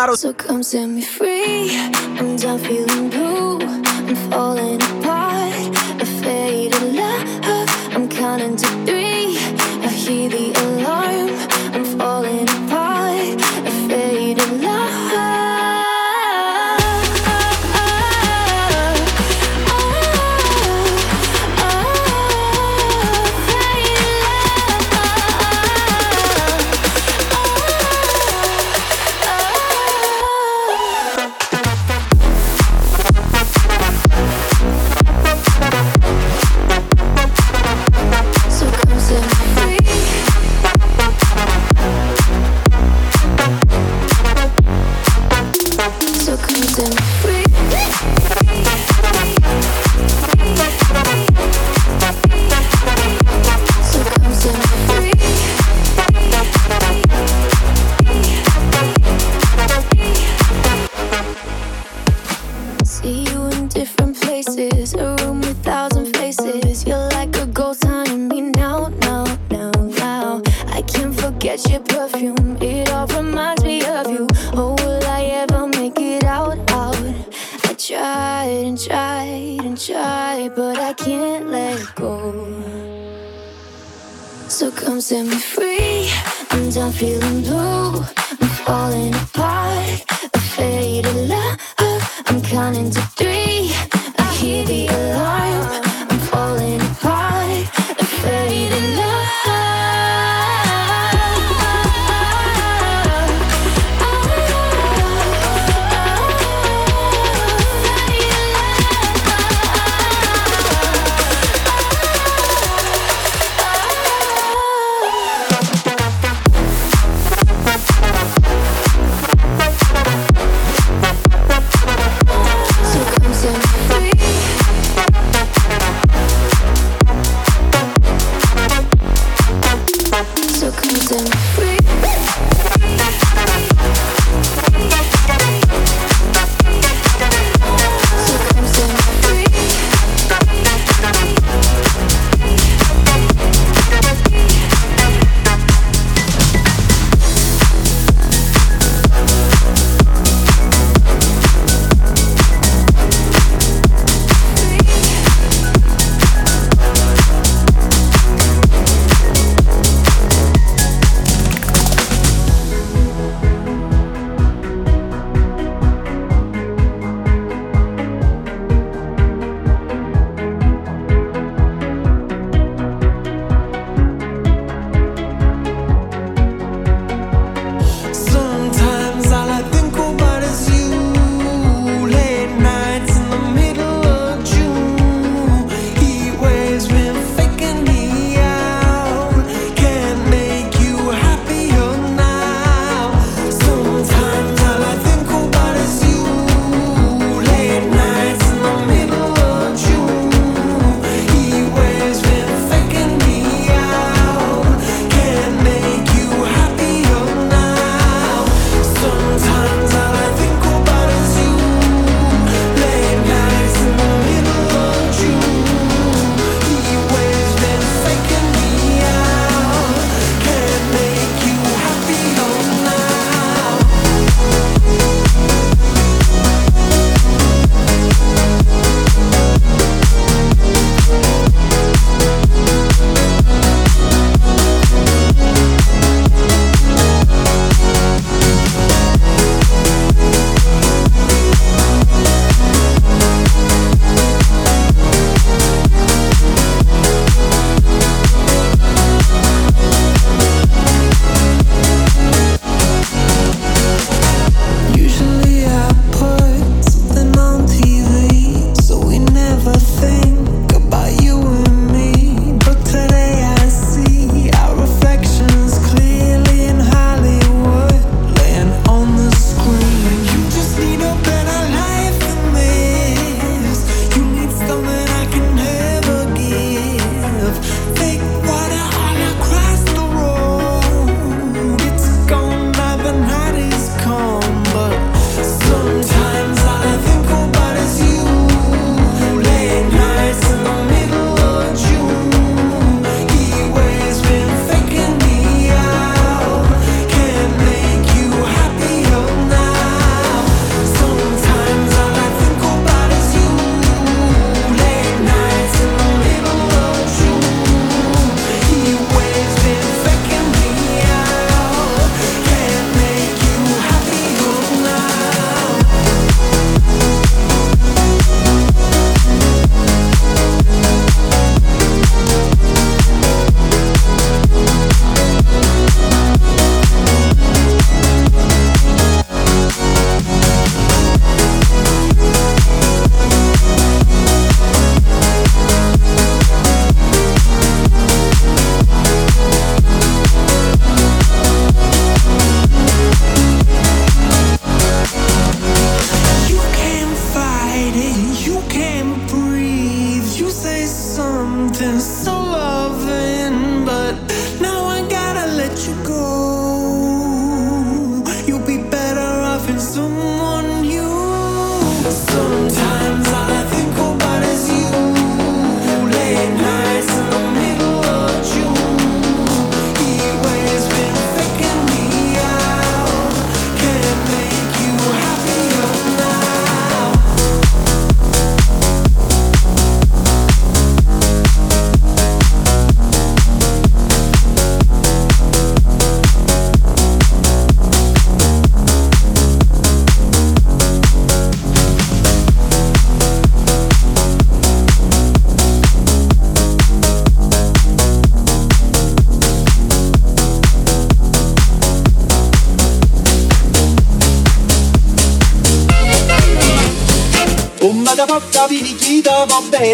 So come set me free. I'm done feeling blue. I'm falling apart. A faded love. I'm counting to three. I hear the feeling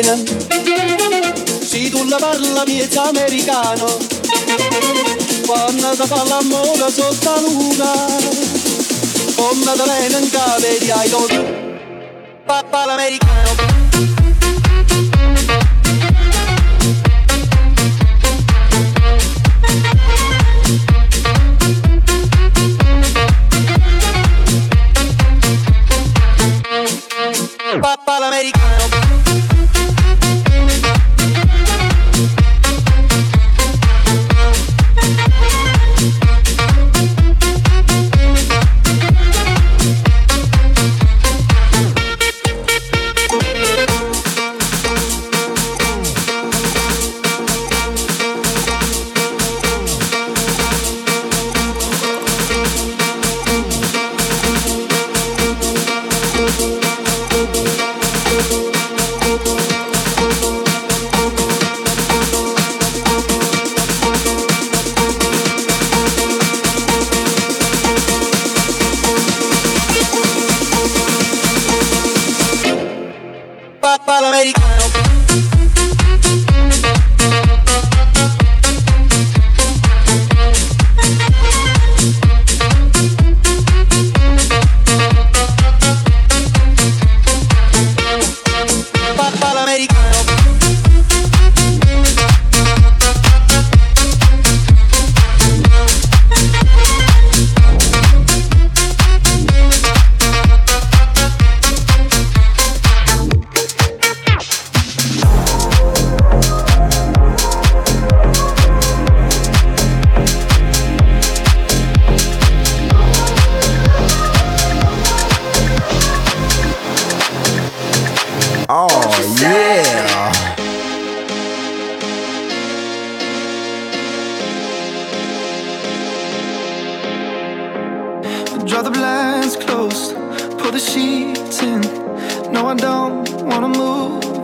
bene. Se tu la parla miezza americano. Quando si fa l'amore sotto la luna te viene in cave di ai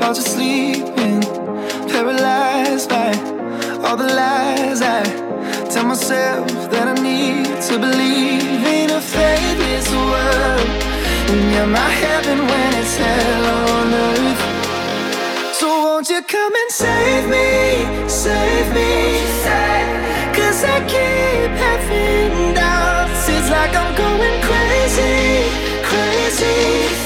thoughts are sleeping, paralyzed by all the lies I tell myself that I need to believe in a faithless world. And you're my heaven when it's hell on earth. So won't you come and save me, save me, save? Cause I keep having doubts. It's like I'm going crazy, crazy.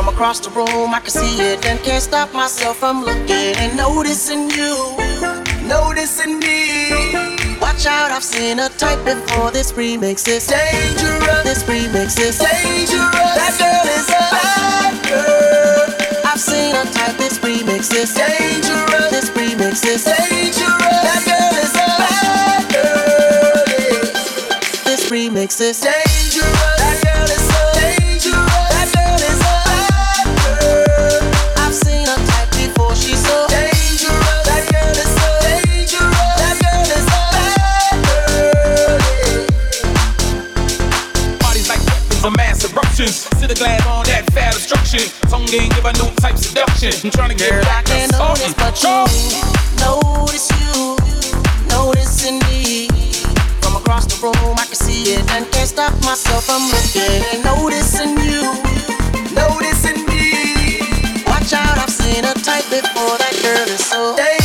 From across the room, I can see it and can't stop myself from looking and noticing you, noticing me. Watch out, I've seen a type before. This remix is dangerous. This remix is dangerous. That girl is a bad girl. I've seen a type. This remix is dangerous. This remix is dangerous. That girl is a bad girl. This remix is dangerous. A glad on that fat obstruction. Tone game, give a new type seduction. I'm trying to get Girl, back I can't notice, but you notice you, noticing me. From across the room, I can see it and can't stop myself from looking. Noticing you, noticing me. Watch out, I've seen a type before. That girl is so dangerous.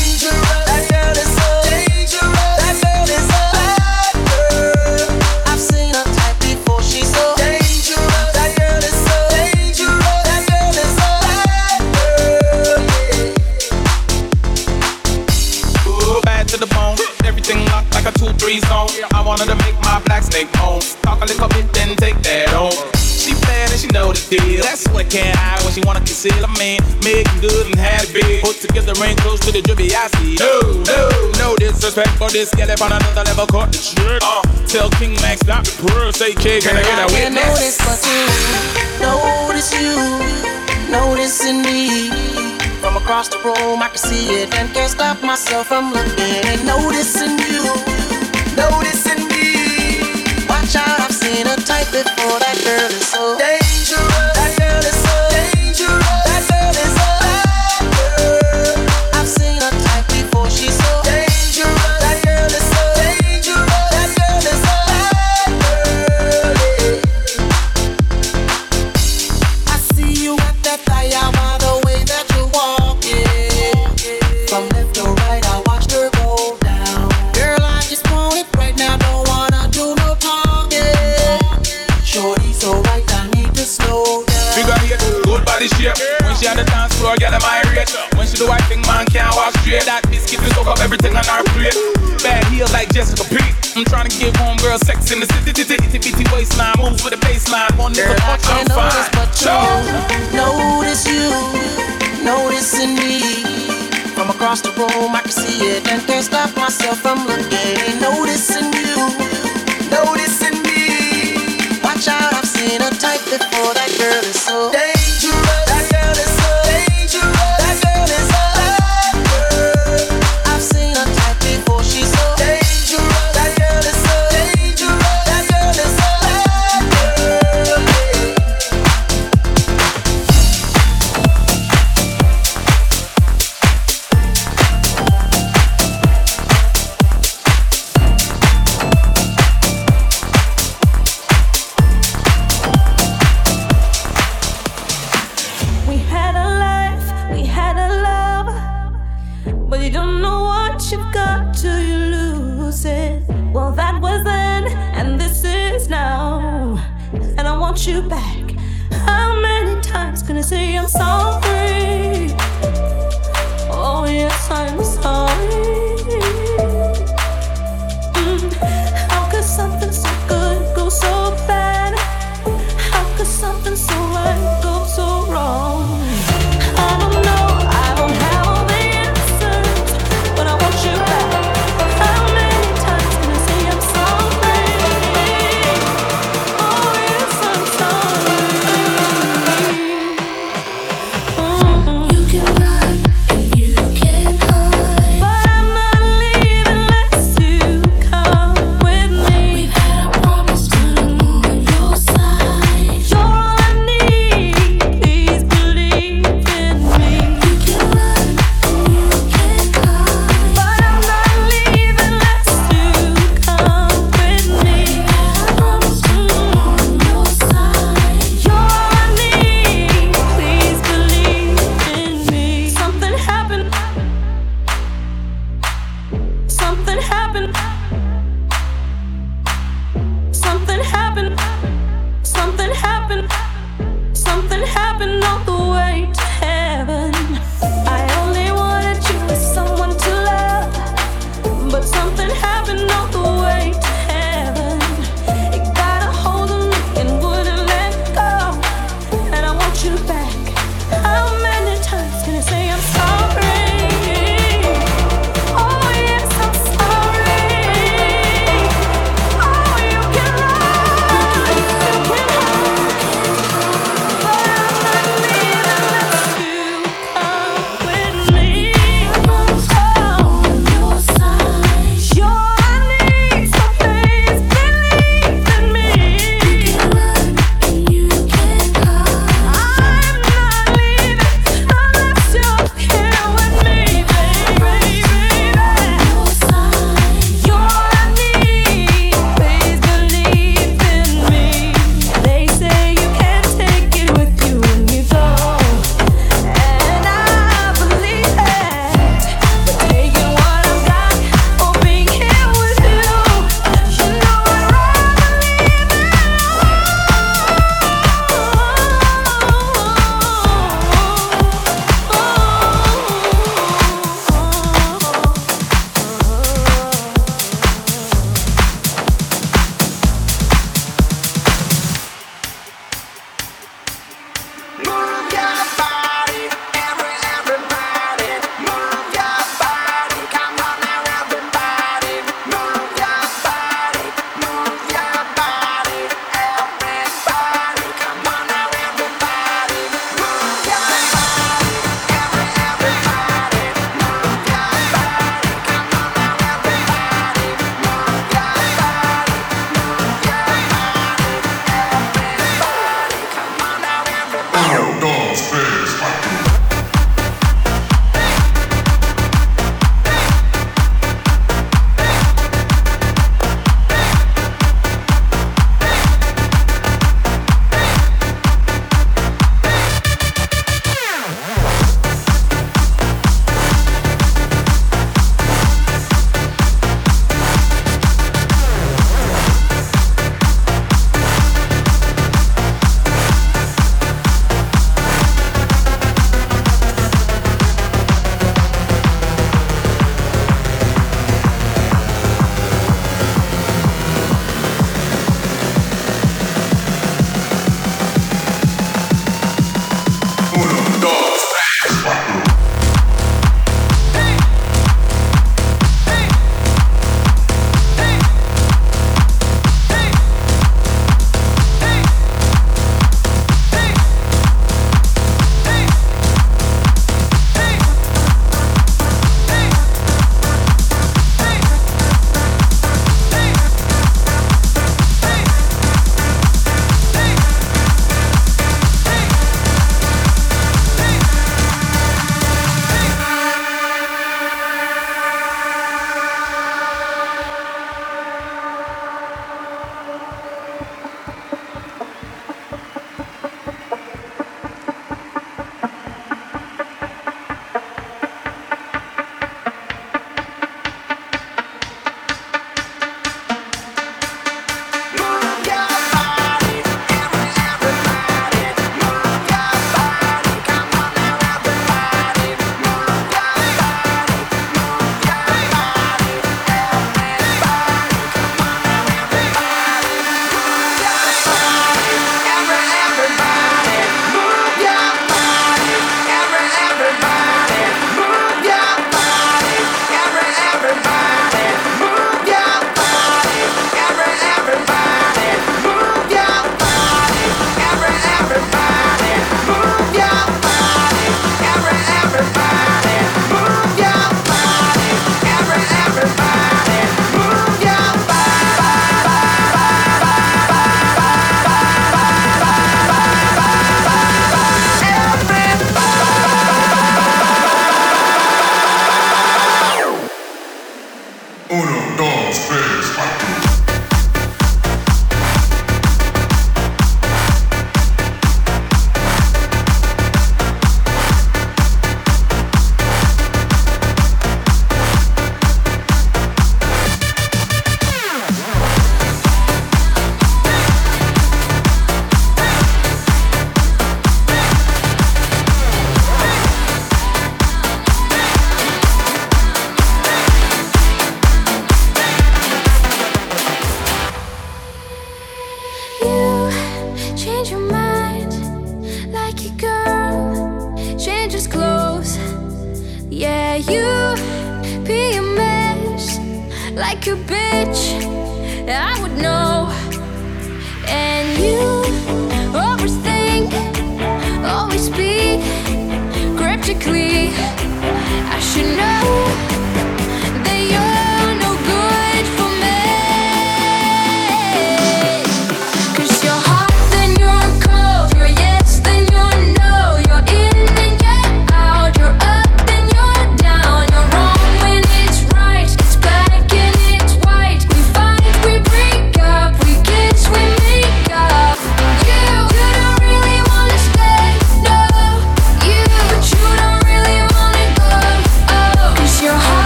Snake home. Talk a little bit, then take that home. She bad and she know the deal. That's what can't hide when she wanna conceal. I mean, making good and had it big. Put together ain't close to the drippy I see. No, no, no disrespect, but this up on another level. Caught the trick. Uh, tell King Max stop the purr. Say, kid, can I get a I can't notice, witness? but you notice you, noticing me. From across the room, I can see it and can't stop myself from looking and noticing you, noticing type before. That girl is so. On the dance floor, get my rate. When she do I think man can't walk straight. That biscuit soak up everything on our plate. Bad heels like Jessica Peet. I'm trying to give home girl sex in the city, itty itty bitty waistline. Moves with the baseline. One nigga I I'm fine. you notice you, noticing me. From across the room, I can see it and can't stop myself from looking. Noticing you, noticing me. Watch out, I've seen a type before. That girl is so dangerous.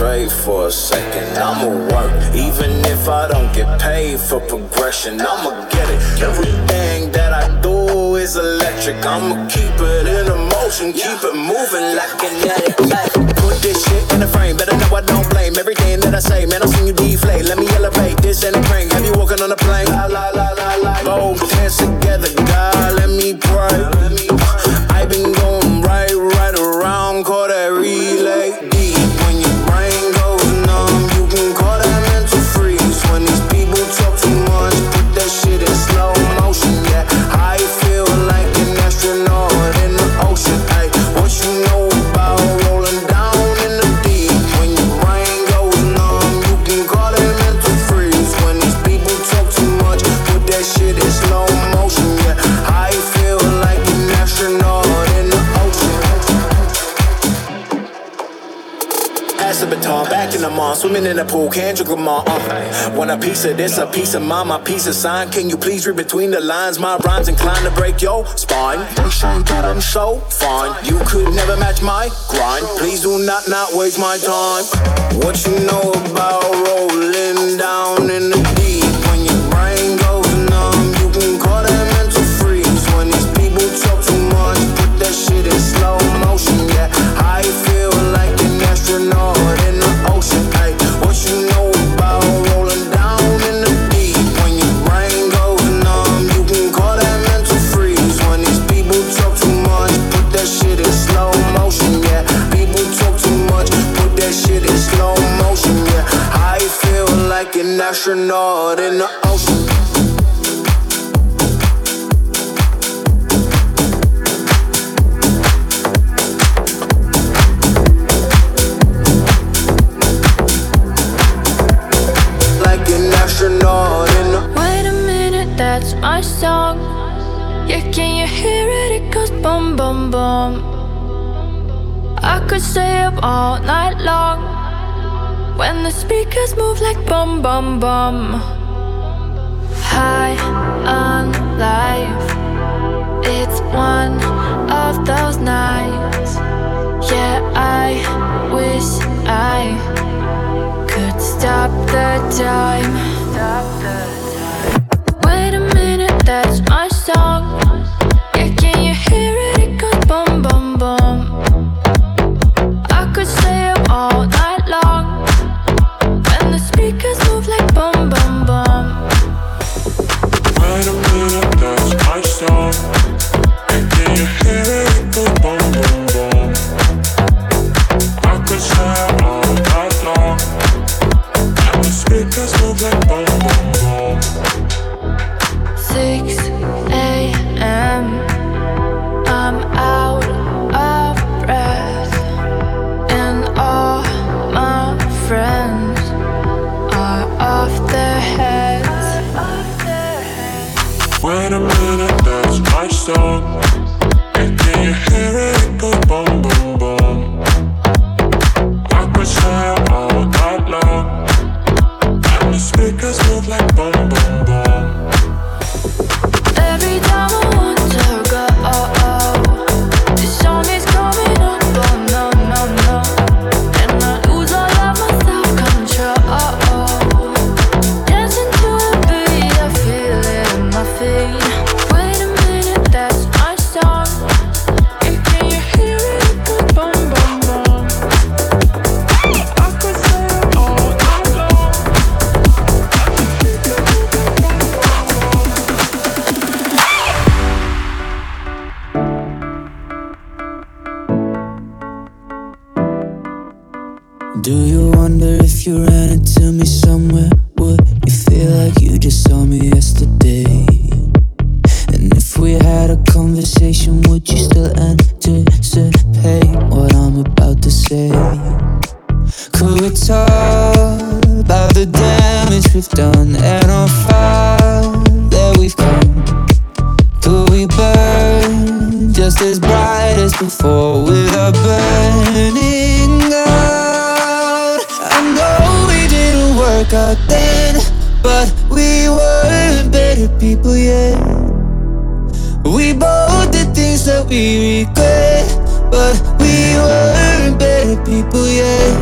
straight for a second. I'ma work, even if I don't get paid for progression. I'ma get it. Everything that I do is electric. I'ma keep it in a motion, keep it moving like kinetic. Put this shit in the frame, better know I don't blame everything that I say. Man, I seen you deflate. Let me elevate this and a crane. Swimming in the pool, them all. Uh. Want a piece of this, a piece of mine, my piece of sign. Can you please read between the lines? My rhymes inclined to break your spine. They say that I'm so fine. You could never match my grind. Please do not not waste my time. What you know about rolling down in the astronaut in the ocean. Like an astronaut in the Wait a minute, that's my song. Yeah, can you hear it? It goes boom, boom, boom. I could stay up all night long when the speakers move like bum bum bum. High on life, it's one of those nights. Yeah, I wish I could stop the time. Wait a minute, that's my Could we talk about the damage we've done and how far that we've come. Could we burn just as bright as before with a burning out? I know we didn't work out then, but we were better people, yeah. We both did things that we regret. yeah.